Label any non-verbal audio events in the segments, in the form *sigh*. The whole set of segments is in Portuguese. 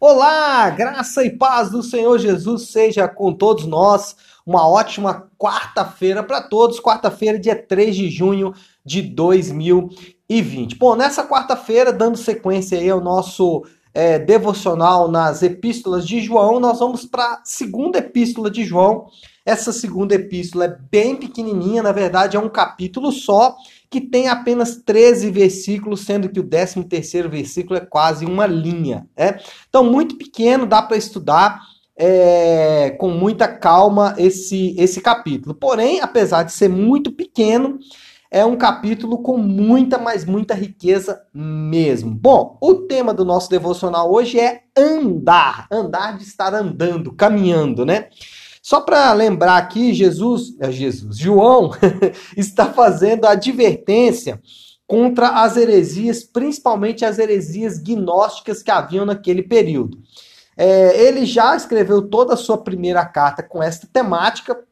Olá, graça e paz do Senhor Jesus seja com todos nós. Uma ótima quarta-feira para todos. Quarta-feira, dia 3 de junho de 2020. Bom, nessa quarta-feira, dando sequência aí ao nosso é, devocional nas epístolas de João, nós vamos para a segunda epístola de João. Essa segunda epístola é bem pequenininha, na verdade é um capítulo só que tem apenas 13 versículos, sendo que o 13 terceiro versículo é quase uma linha. Né? Então, muito pequeno, dá para estudar é, com muita calma esse, esse capítulo. Porém, apesar de ser muito pequeno, é um capítulo com muita, mas muita riqueza mesmo. Bom, o tema do nosso devocional hoje é andar. Andar de estar andando, caminhando, né? Só para lembrar aqui, Jesus, é Jesus, João *laughs* está fazendo a advertência contra as heresias, principalmente as heresias gnósticas que haviam naquele período. É, ele já escreveu toda a sua primeira carta com esta temática.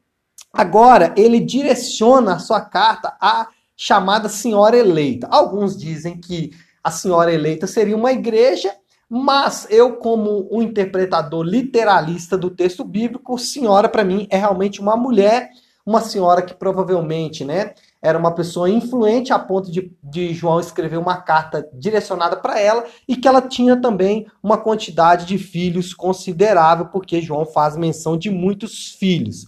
Agora, ele direciona a sua carta à chamada Senhora Eleita. Alguns dizem que a Senhora Eleita seria uma igreja mas eu, como um interpretador literalista do texto bíblico, senhora para mim é realmente uma mulher, uma senhora que provavelmente, né, era uma pessoa influente a ponto de, de João escrever uma carta direcionada para ela e que ela tinha também uma quantidade de filhos considerável, porque João faz menção de muitos filhos.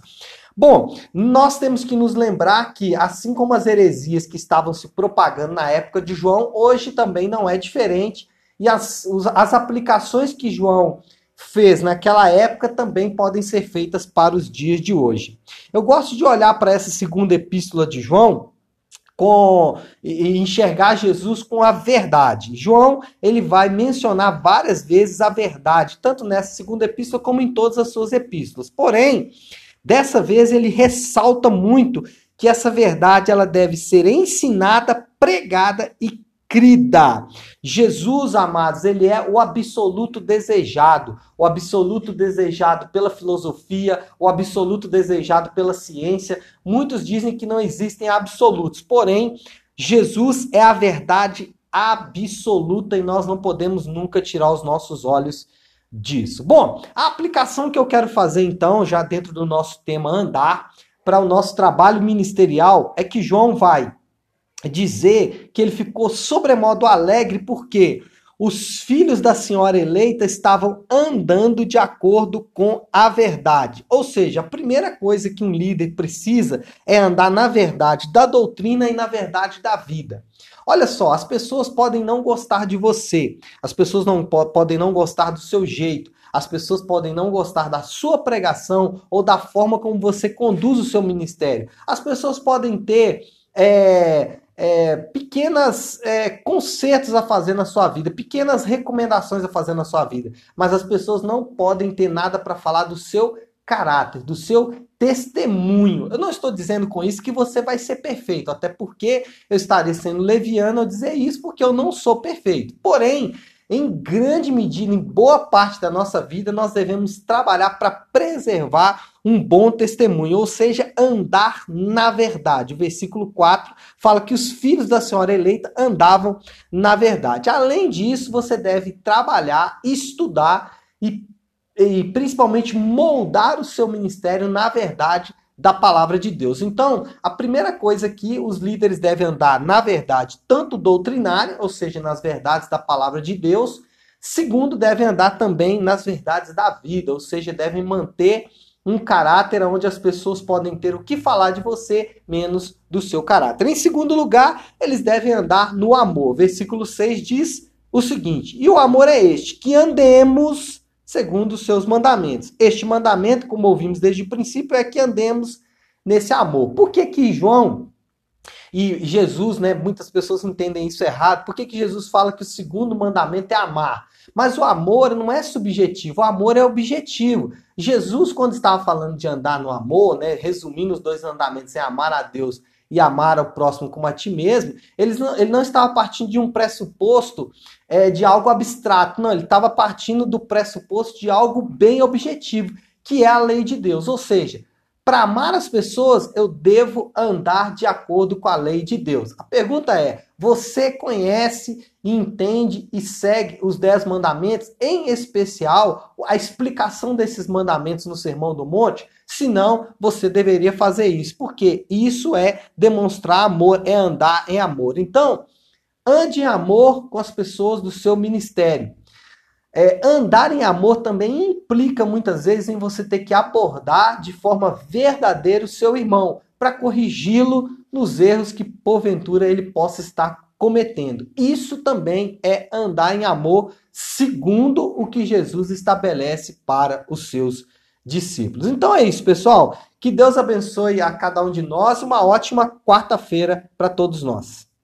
Bom, nós temos que nos lembrar que, assim como as heresias que estavam se propagando na época de João, hoje também não é diferente e as, as aplicações que João fez naquela época também podem ser feitas para os dias de hoje. Eu gosto de olhar para essa segunda epístola de João com e enxergar Jesus com a verdade. João, ele vai mencionar várias vezes a verdade, tanto nessa segunda epístola como em todas as suas epístolas. Porém, dessa vez ele ressalta muito que essa verdade ela deve ser ensinada, pregada e crida. Jesus, amados, ele é o absoluto desejado, o absoluto desejado pela filosofia, o absoluto desejado pela ciência. Muitos dizem que não existem absolutos, porém, Jesus é a verdade absoluta e nós não podemos nunca tirar os nossos olhos disso. Bom, a aplicação que eu quero fazer então, já dentro do nosso tema andar, para o nosso trabalho ministerial, é que João vai dizer que ele ficou sobremodo alegre porque os filhos da senhora eleita estavam andando de acordo com a verdade. Ou seja, a primeira coisa que um líder precisa é andar na verdade da doutrina e na verdade da vida. Olha só, as pessoas podem não gostar de você, as pessoas não podem não gostar do seu jeito, as pessoas podem não gostar da sua pregação ou da forma como você conduz o seu ministério. As pessoas podem ter é, é, pequenas é, a fazer na sua vida, pequenas recomendações a fazer na sua vida, mas as pessoas não podem ter nada para falar do seu caráter, do seu testemunho. Eu não estou dizendo com isso que você vai ser perfeito, até porque eu estaria sendo leviano ao dizer isso, porque eu não sou perfeito. Porém, em grande medida, em boa parte da nossa vida, nós devemos trabalhar para preservar um bom testemunho, ou seja, andar na verdade. O versículo 4 fala que os filhos da senhora eleita andavam na verdade. Além disso, você deve trabalhar, estudar e, e principalmente moldar o seu ministério na verdade da palavra de Deus. Então, a primeira coisa que os líderes devem andar na verdade, tanto doutrinária, ou seja, nas verdades da palavra de Deus, segundo, devem andar também nas verdades da vida, ou seja, devem manter um caráter onde as pessoas podem ter o que falar de você, menos do seu caráter. Em segundo lugar, eles devem andar no amor. Versículo 6 diz o seguinte: E o amor é este, que andemos segundo os seus mandamentos. Este mandamento, como ouvimos desde o princípio, é que andemos nesse amor. Por que que João e Jesus, né, muitas pessoas entendem isso errado. Por que que Jesus fala que o segundo mandamento é amar? Mas o amor não é subjetivo, o amor é objetivo. Jesus, quando estava falando de andar no amor, né, resumindo os dois mandamentos, é amar a Deus e amar ao próximo como a ti mesmo, ele não, ele não estava partindo de um pressuposto é, de algo abstrato, não, ele estava partindo do pressuposto de algo bem objetivo, que é a lei de Deus. Ou seja, para amar as pessoas, eu devo andar de acordo com a lei de Deus. A pergunta é: você conhece, entende e segue os dez mandamentos, em especial a explicação desses mandamentos no Sermão do Monte? Se não, você deveria fazer isso, porque isso é demonstrar amor, é andar em amor. Então, ande em amor com as pessoas do seu ministério. É, andar em amor também implica muitas vezes em você ter que abordar de forma verdadeira o seu irmão para corrigi-lo nos erros que porventura ele possa estar cometendo. Isso também é andar em amor segundo o que Jesus estabelece para os seus discípulos. Então é isso, pessoal. Que Deus abençoe a cada um de nós. Uma ótima quarta-feira para todos nós.